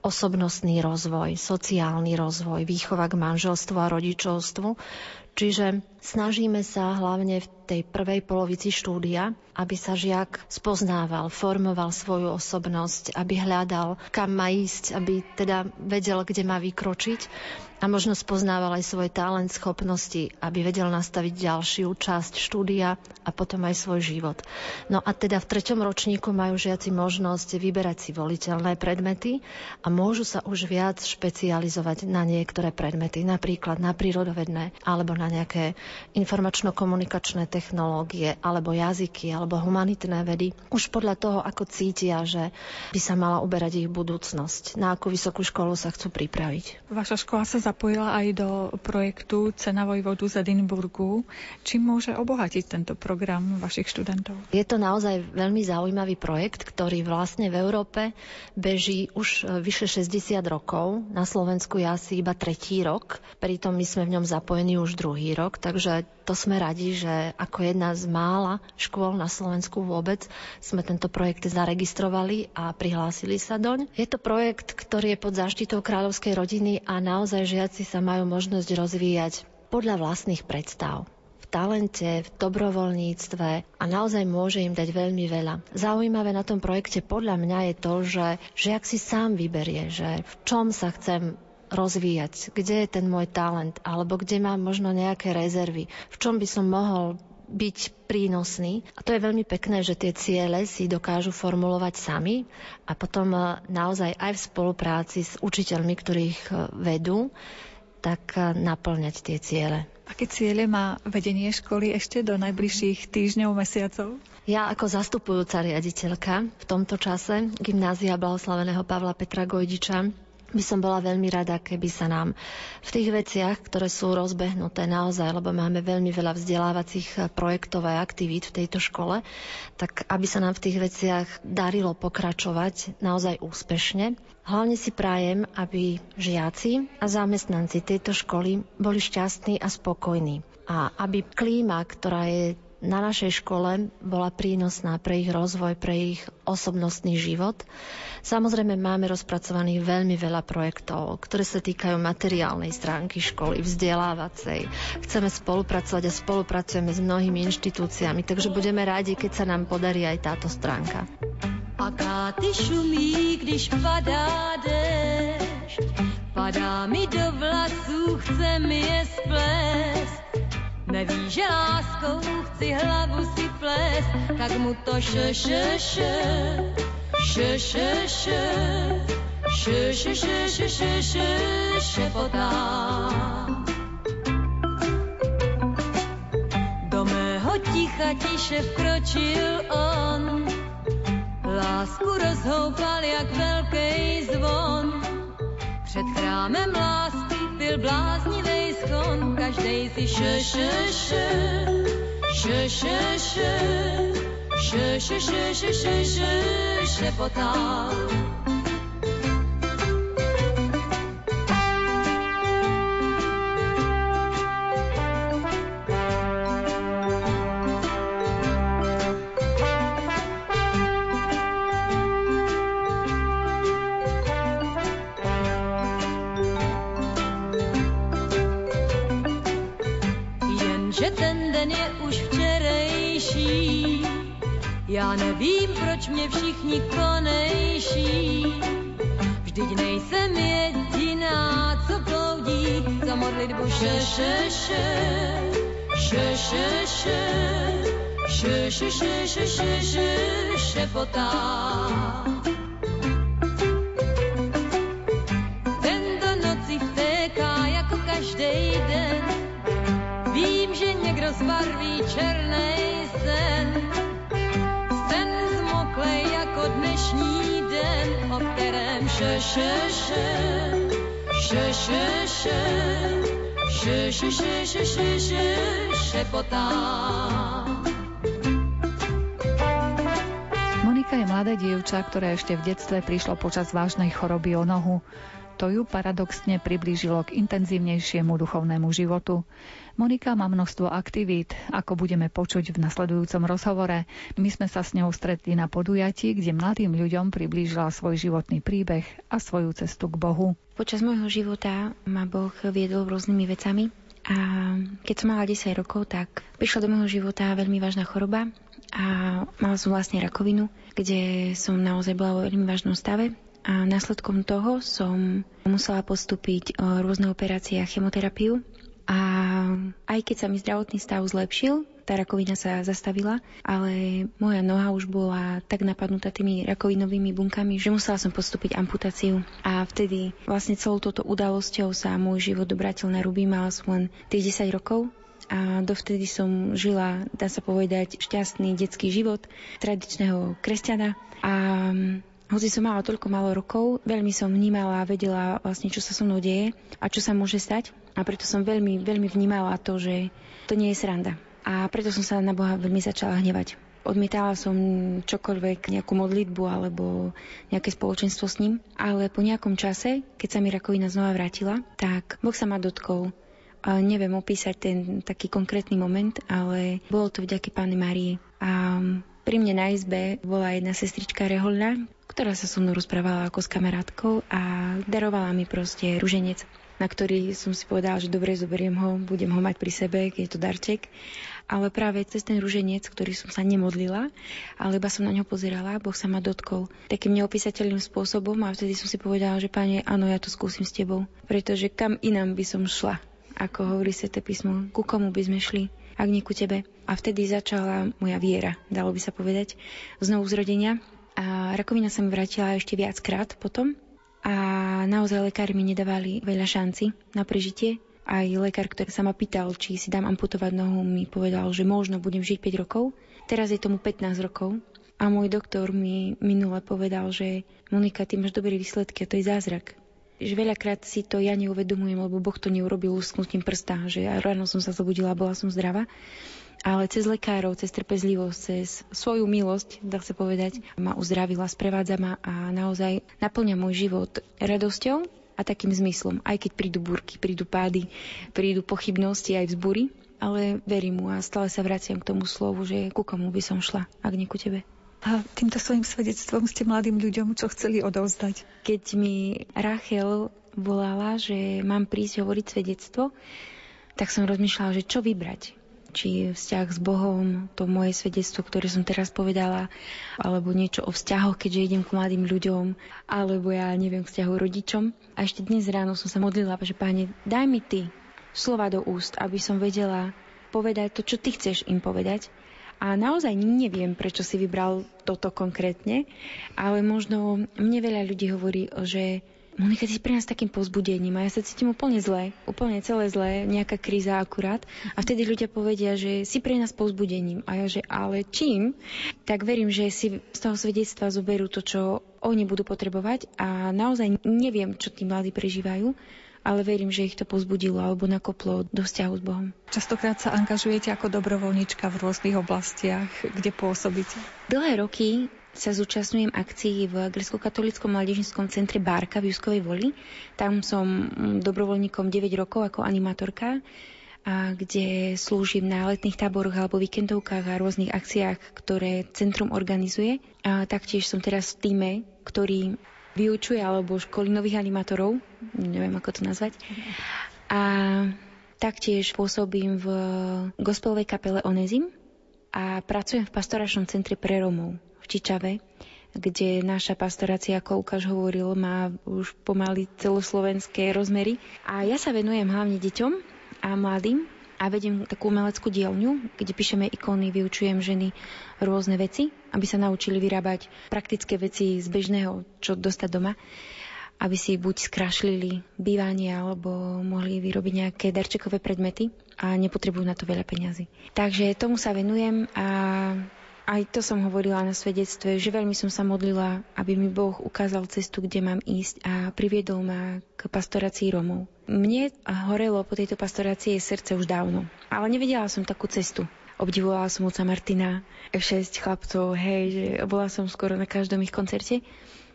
osobnostný rozvoj, sociálny rozvoj, výchova k manželstvu a rodičovstvu, Čiže snažíme sa hlavne v tej prvej polovici štúdia, aby sa žiak spoznával, formoval svoju osobnosť, aby hľadal, kam má ísť, aby teda vedel, kde má vykročiť a možno spoznával aj svoj talent, schopnosti, aby vedel nastaviť ďalšiu časť štúdia a potom aj svoj život. No a teda v treťom ročníku majú žiaci možnosť vyberať si voliteľné predmety a môžu sa už viac špecializovať na niektoré predmety, napríklad na prírodovedné alebo na nejaké informačno-komunikačné technológie, alebo jazyky, alebo humanitné vedy, už podľa toho, ako cítia, že by sa mala uberať ich budúcnosť, na akú vysokú školu sa chcú pripraviť. Vaša škola sa zapojila aj do projektu Cena vojvodu z Edinburgu. Čím môže obohatiť tento program vašich študentov? Je to naozaj veľmi zaujímavý projekt, ktorý vlastne v Európe beží už vyše 60 rokov. Na Slovensku je asi iba tretí rok, pritom my sme v ňom zapojení už druhý rok, takže to sme radi, že ako jedna z mála škôl na Slovensku vôbec sme tento projekt zaregistrovali a prihlásili sa doň. Je to projekt, ktorý je pod záštitou kráľovskej rodiny a naozaj žiaci sa majú možnosť rozvíjať podľa vlastných predstav talente, v dobrovoľníctve a naozaj môže im dať veľmi veľa. Zaujímavé na tom projekte podľa mňa je to, že žiak si sám vyberie, že v čom sa chcem rozvíjať, kde je ten môj talent, alebo kde mám možno nejaké rezervy, v čom by som mohol byť prínosný. A to je veľmi pekné, že tie ciele si dokážu formulovať sami a potom eh, naozaj aj v spolupráci s učiteľmi, ktorých eh, vedú, tak eh, naplňať tie ciele. Aké ciele má vedenie školy ešte do najbližších týždňov, mesiacov? Ja ako zastupujúca riaditeľka v tomto čase Gymnázia Blahoslaveného Pavla Petra Gojdiča by som bola veľmi rada, keby sa nám v tých veciach, ktoré sú rozbehnuté naozaj, lebo máme veľmi veľa vzdelávacích projektov a aktivít v tejto škole, tak aby sa nám v tých veciach darilo pokračovať naozaj úspešne. Hlavne si prajem, aby žiaci a zamestnanci tejto školy boli šťastní a spokojní. A aby klíma, ktorá je na našej škole bola prínosná pre ich rozvoj, pre ich osobnostný život. Samozrejme máme rozpracovaných veľmi veľa projektov, ktoré sa týkajú materiálnej stránky školy, vzdelávacej. Chceme spolupracovať a spolupracujeme s mnohými inštitúciami, takže budeme rádi, keď sa nám podarí aj táto stránka. Akáty šumí, když padá dešť, padá mi do vlasů, chce mi je splést. Neví, že láskou chci hlavu si plést, tak mu to še, še, še, še, še, še, še, še, še, še, še, še, šepotá. Do mého ticha tiše vkročil on, lásku rozhoupal jak velký zvon. Před chrámem lásky byl bláznivý schon, každej si še, še, še, še, še, še, še, še, še, še, še, še, šepotal. Já nevím, proč mě všichni konejší. Vždyť nejsem jediná, co bloudí za modlitbu še, še, še, še, še, še, še, še, še, še, še, še, šepotá. Tento noci vtéká jako každý den, vím, že někdo zbarví černej sen, dnešní den, o kterém še, še, še, še, še, še, še, še, še, še, še, še, šepotá. Monika je mladé dievča, ktoré ešte v detstve prišlo počas vážnej choroby o nohu. To ju paradoxne priblížilo k intenzívnejšiemu duchovnému životu. Monika má množstvo aktivít, ako budeme počuť v nasledujúcom rozhovore. My sme sa s ňou stretli na podujatí, kde mladým ľuďom priblížila svoj životný príbeh a svoju cestu k Bohu. Počas môjho života ma Boh viedol rôznymi vecami a keď som mala 10 rokov, tak prišla do môjho života veľmi vážna choroba a mala som vlastne rakovinu, kde som naozaj bola vo veľmi vážnom stave a následkom toho som musela postúpiť rôzne operácie a chemoterapiu. A aj keď sa mi zdravotný stav zlepšil, tá rakovina sa zastavila, ale moja noha už bola tak napadnutá tými rakovinovými bunkami, že musela som postúpiť amputáciu. A vtedy vlastne celou touto udalosťou sa môj život obratil na ruby. Mala som len tých 10 rokov a dovtedy som žila, dá sa povedať, šťastný detský život tradičného kresťana. A hoci som mala toľko málo rokov, veľmi som vnímala a vedela vlastne, čo sa so mnou deje a čo sa môže stať. A preto som veľmi, veľmi vnímala to, že to nie je sranda. A preto som sa na Boha veľmi začala hnevať. Odmietala som čokoľvek, nejakú modlitbu alebo nejaké spoločenstvo s ním, ale po nejakom čase, keď sa mi rakovina znova vrátila, tak Boh sa ma dotkol. A neviem opísať ten taký konkrétny moment, ale bolo to vďaky Pány Márie. A pri mne na izbe bola jedna sestrička reholná, ktorá sa so mnou rozprávala ako s kamarátkou a darovala mi proste ruženec na ktorý som si povedala, že dobre, zoberiem ho, budem ho mať pri sebe, keď je to darček. Ale práve cez ten ruženec, ktorý som sa nemodlila, ale iba som na ňo pozerala, Boh sa ma dotkol takým neopísateľným spôsobom a vtedy som si povedala, že pane, áno, ja to skúsim s tebou. Pretože kam inám by som šla, ako hovorí Svete písmo, ku komu by sme šli, ku tebe. A vtedy začala moja viera, dalo by sa povedať, znovu zrodenia a rakovina sa mi vrátila ešte viackrát potom. A naozaj lekári mi nedávali veľa šanci na prežitie. Aj lekár, ktorý sa ma pýtal, či si dám amputovať nohu, mi povedal, že možno budem žiť 5 rokov. Teraz je tomu 15 rokov. A môj doktor mi minule povedal, že Monika, ty máš dobré výsledky a to je zázrak. Že veľakrát si to ja neuvedomujem, lebo Boh to neurobil lusknutím prsta, že ráno som sa zobudila bola som zdravá ale cez lekárov, cez trpezlivosť, cez svoju milosť, dá sa povedať, ma uzdravila, sprevádza ma a naozaj naplňa môj život radosťou a takým zmyslom. Aj keď prídu búrky, prídu pády, prídu pochybnosti aj vzbury, ale verím mu a stále sa vraciam k tomu slovu, že ku komu by som šla, ak nie ku tebe. A týmto svojim svedectvom ste mladým ľuďom čo chceli odovzdať? Keď mi Rachel volala, že mám prísť hovoriť svedectvo, tak som rozmýšľala, že čo vybrať či vzťah s Bohom, to moje svedectvo, ktoré som teraz povedala, alebo niečo o vzťahoch, keďže idem k mladým ľuďom, alebo ja neviem, vzťahu rodičom. A ešte dnes ráno som sa modlila, že páne, daj mi ty slova do úst, aby som vedela povedať to, čo ty chceš im povedať. A naozaj neviem, prečo si vybral toto konkrétne, ale možno mne veľa ľudí hovorí, že Monika, ty si pre nás takým pozbudením a ja sa cítim úplne zle, úplne celé zle, nejaká kríza akurát. A vtedy ľudia povedia, že si pre nás pozbudením. A ja, že ale čím? Tak verím, že si z toho svedectva zoberú to, čo oni budú potrebovať a naozaj neviem, čo tí mladí prežívajú, ale verím, že ich to pozbudilo alebo nakoplo do vzťahu s Bohom. Častokrát sa angažujete ako dobrovoľníčka v rôznych oblastiach, kde pôsobíte? Dlhé roky sa zúčastňujem akcií v Grecko-katolickom mládežníckom centre Bárka v Juskovej Voli. Tam som dobrovoľníkom 9 rokov ako animatorka, a kde slúžim na letných táboroch alebo víkendovkách a rôznych akciách, ktoré centrum organizuje. A taktiež som teraz v týme, ktorý vyučuje alebo školy nových animatorov, neviem ako to nazvať. A taktiež pôsobím v gospelovej kapele Onezim a pracujem v pastoračnom centre pre Romov. Čičave, kde naša pastorácia, ako Lukáš hovoril, má už pomaly celoslovenské rozmery. A ja sa venujem hlavne deťom a mladým a vediem takú umeleckú dielňu, kde píšeme ikony, vyučujem ženy rôzne veci, aby sa naučili vyrábať praktické veci z bežného, čo dostať doma aby si buď skrašlili bývanie alebo mohli vyrobiť nejaké darčekové predmety a nepotrebujú na to veľa peňazí. Takže tomu sa venujem a aj to som hovorila na svedectve, že veľmi som sa modlila, aby mi Boh ukázal cestu, kde mám ísť a priviedol ma k pastorácii Romov. Mne horelo po tejto pastorácii srdce už dávno, ale nevedela som takú cestu. Obdivovala som oca Martina, F6 chlapcov, hej, že bola som skoro na každom ich koncerte.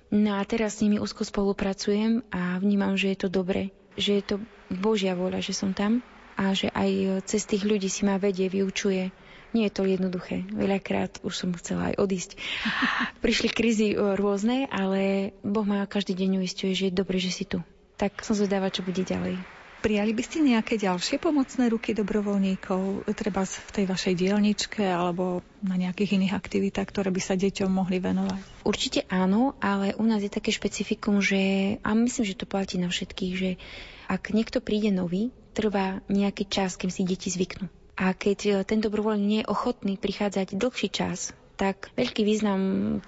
No a teraz s nimi úzko spolupracujem a vnímam, že je to dobre, že je to Božia vôľa, že som tam a že aj cez tých ľudí si ma vedie, vyučuje nie je to jednoduché. Veľakrát už som chcela aj odísť. Prišli krízy e, rôzne, ale Boh ma každý deň uistuje, že je dobre, že si tu. Tak som zvedáva, čo bude ďalej. Prijali by ste nejaké ďalšie pomocné ruky dobrovoľníkov, treba v tej vašej dielničke alebo na nejakých iných aktivitách, ktoré by sa deťom mohli venovať? Určite áno, ale u nás je také špecifikum, že, a myslím, že to platí na všetkých, že ak niekto príde nový, trvá nejaký čas, kým si deti zvyknú A keď e, ten dobrovoľník nie je ochotný prichádzať dlhší čas, tak veľký význam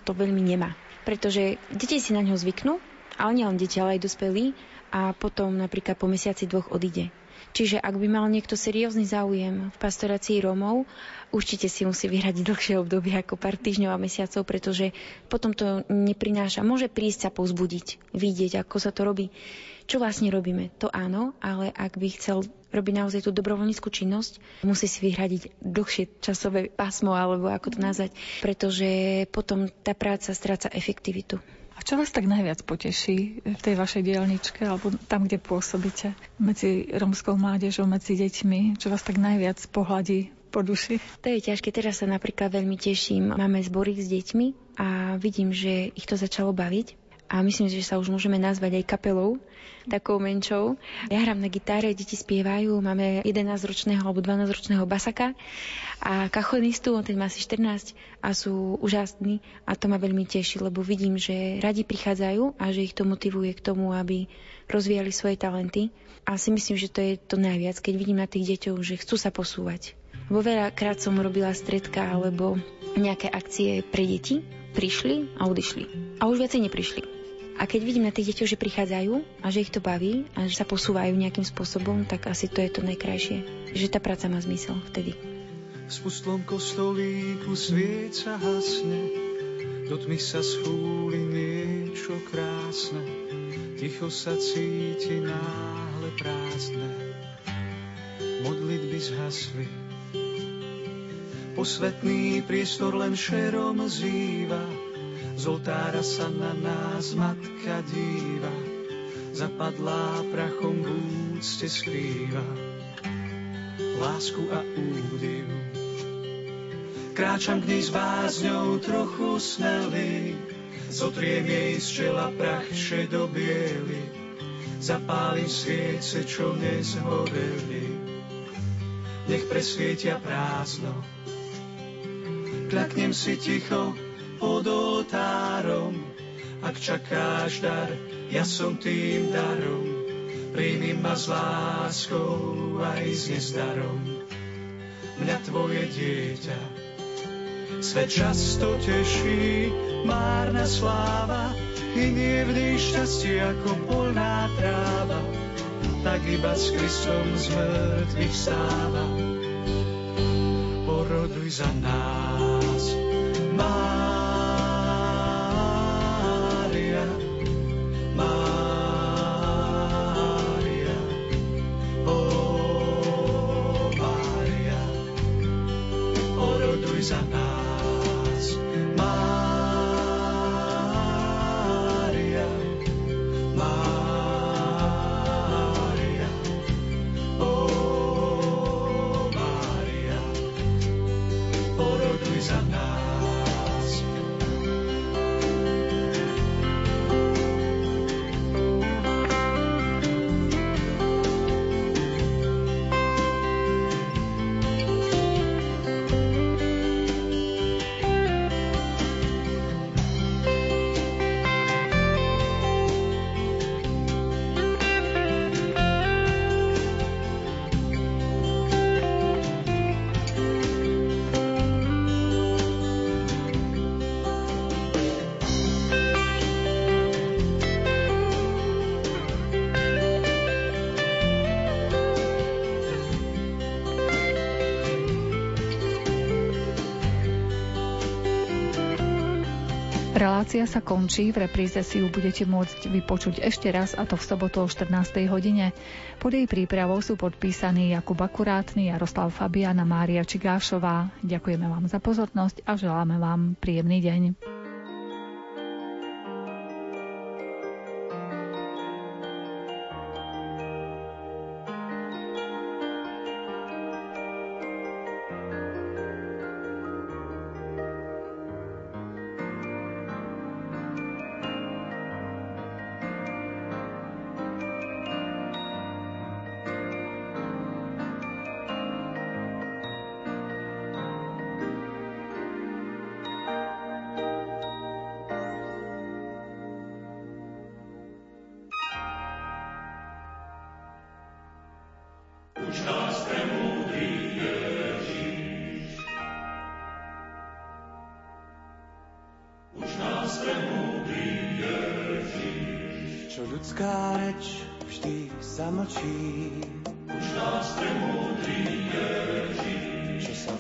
to veľmi nemá. Pretože deti si na ňo zvyknú, ale nie len deti, ale aj dospelí a potom napríklad po mesiaci dvoch odíde. Čiže ak by mal niekto seriózny záujem v pastorácii Rómov, určite si musí vyhradiť dlhšie obdobie ako pár týždňov a mesiacov, pretože potom to neprináša. Môže prísť sa pozbudiť, vidieť, ako sa to robí. Čo vlastne robíme? To áno, ale ak by chcel robiť naozaj tú dobrovoľníckú činnosť, musí si vyhradiť dlhšie časové pásmo, alebo ako to nazvať, pretože potom tá práca stráca efektivitu. A čo vás tak najviac poteší v tej vašej dielničke alebo tam, kde pôsobíte medzi romskou mládežou, medzi deťmi? Čo vás tak najviac pohľadí po duši? To je ťažké. Teraz sa napríklad veľmi teším. Máme zbory s deťmi a vidím, že ich to začalo baviť a myslím, že sa už môžeme nazvať aj kapelou, takou menšou. Ja hrám na gitare, deti spievajú, máme 11-ročného alebo 12-ročného basaka a kachonistu, on ten má asi 14 a sú úžasní a to ma veľmi teší, lebo vidím, že radi prichádzajú a že ich to motivuje k tomu, aby rozvíjali svoje talenty. A si myslím, že to je to najviac, keď vidím na tých deťoch, že chcú sa posúvať. Vo veľakrát som robila stredka alebo nejaké akcie pre deti, prišli a odišli. A už viacej neprišli. A keď vidím na tých deťoch, že prichádzajú a že ich to baví a že sa posúvajú nejakým spôsobom, tak asi to je to najkrajšie. Že tá práca má zmysel vtedy. V spustlom kostolíku svieca hasne, do tmy sa schúli niečo krásne, ticho sa cíti náhle prázdne. Modlitby zhasli, posvetný priestor len šerom zýva, z oltára sa na nás matka díva, zapadlá prachom v úcte skrýva lásku a údiv. Kráčam k nej s bázňou trochu smelý, zotriem jej z čela prach šedobiely, zapálim sviece, čo nezhoreli, nech presvietia prázdno. Kľaknem si ticho, pod oltárom. Ak čakáš dar, ja som tým darom. Príjmi ma s láskou aj s nezdarom. Mňa tvoje dieťa. Svet často teší, márna sláva, nie v šťastie ako polná tráva. Tak iba s Kristom z mŕtvych stáva. Poroduj za nás, Relácia sa končí, v repríze si ju budete môcť vypočuť ešte raz a to v sobotu o 14. hodine. Pod jej prípravou sú podpísaní Jakub Akurátny, Jaroslav Fabiana, Mária Čigášová. Ďakujeme vám za pozornosť a želáme vám príjemný deň.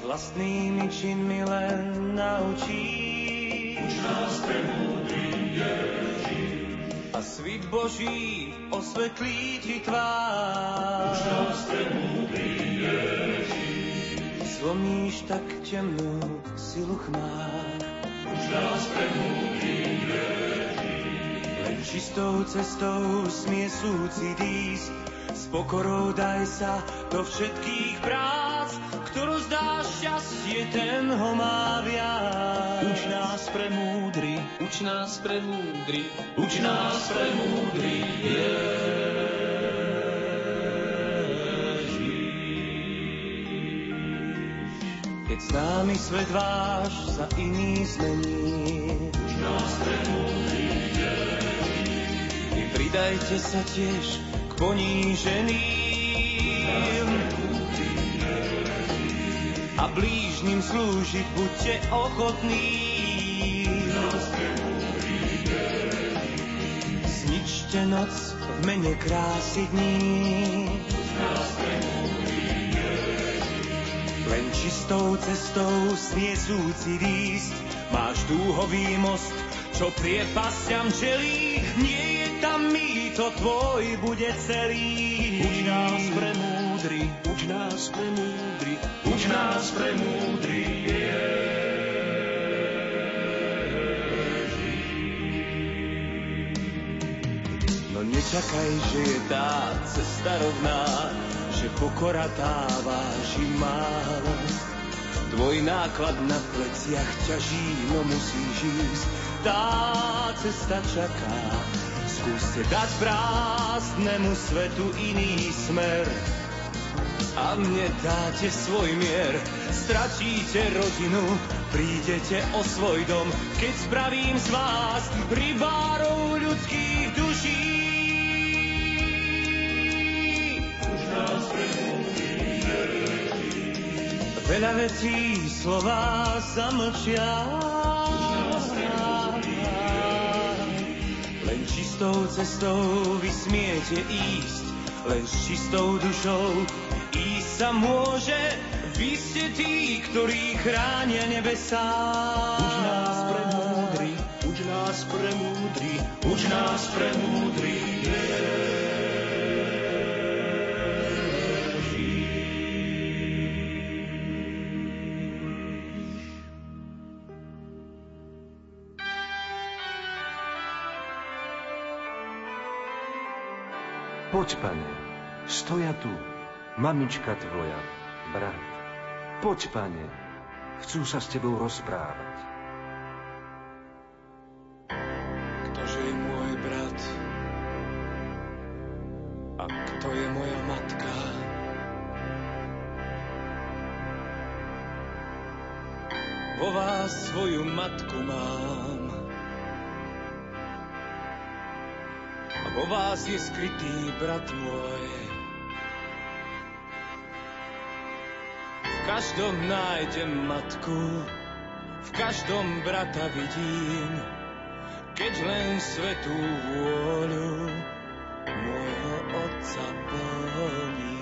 Vlastnými činmi len naučí. Už nás premúdri A svit Boží osvetlí ti tvár. Už nás premúdri Zlomíš tak temnú silu chmár. Už nás premúdri Len čistou cestou smie súcit ísť, s pokorou daj sa do všetkých prác, ktorú zdá šťastie, ten ho má viac. Uč nás premúdri, uč nás premúdri, uč nás premúdri, Keď s námi svet váš sa iný zmení, Uč nás vy pridajte sa tiež k poníženým. A blížnym slúžiť buďte ochotní. Zničte noc v mene krásy dní. Len čistou cestou smie súcit ísť, máš dúhový most, čo priepasťam čelí, nie je tam mýto tvoj bude celý. Uč nás premúdri, uč nás premúdri, uč nás premúdri, No nečakaj, že je tá cesta rovná, že pokora dáva málo. Tvoj náklad na pleciach ťaží, no musíš ísť, tá cesta čaká. Skúste dať prázdnemu svetu iný smer, a mne dáte svoj mier. Stratíte rodinu, prídete o svoj dom, keď spravím z vás rybárov ľudských duší. už nás Veľa vecí slova zamlčia. Len čistou cestou vy smiete ísť, len s čistou dušou sa môže. Vy ste tí, ktorí chránia nebesá. Uč nás premúdri, uč nás premúdri, uč nás premúdri, Poď, pane, stoja tu, mamička tvoja, brat. Poď, pane, chcú sa s tebou rozprávať. Ktože je môj brat? A kto je moja matka? Vo vás svoju matku mám. A vo vás je skrytý brat môj. Každom nájdem matku, v každom brata vidím, keď len svetú vôľu môjho Otca plní.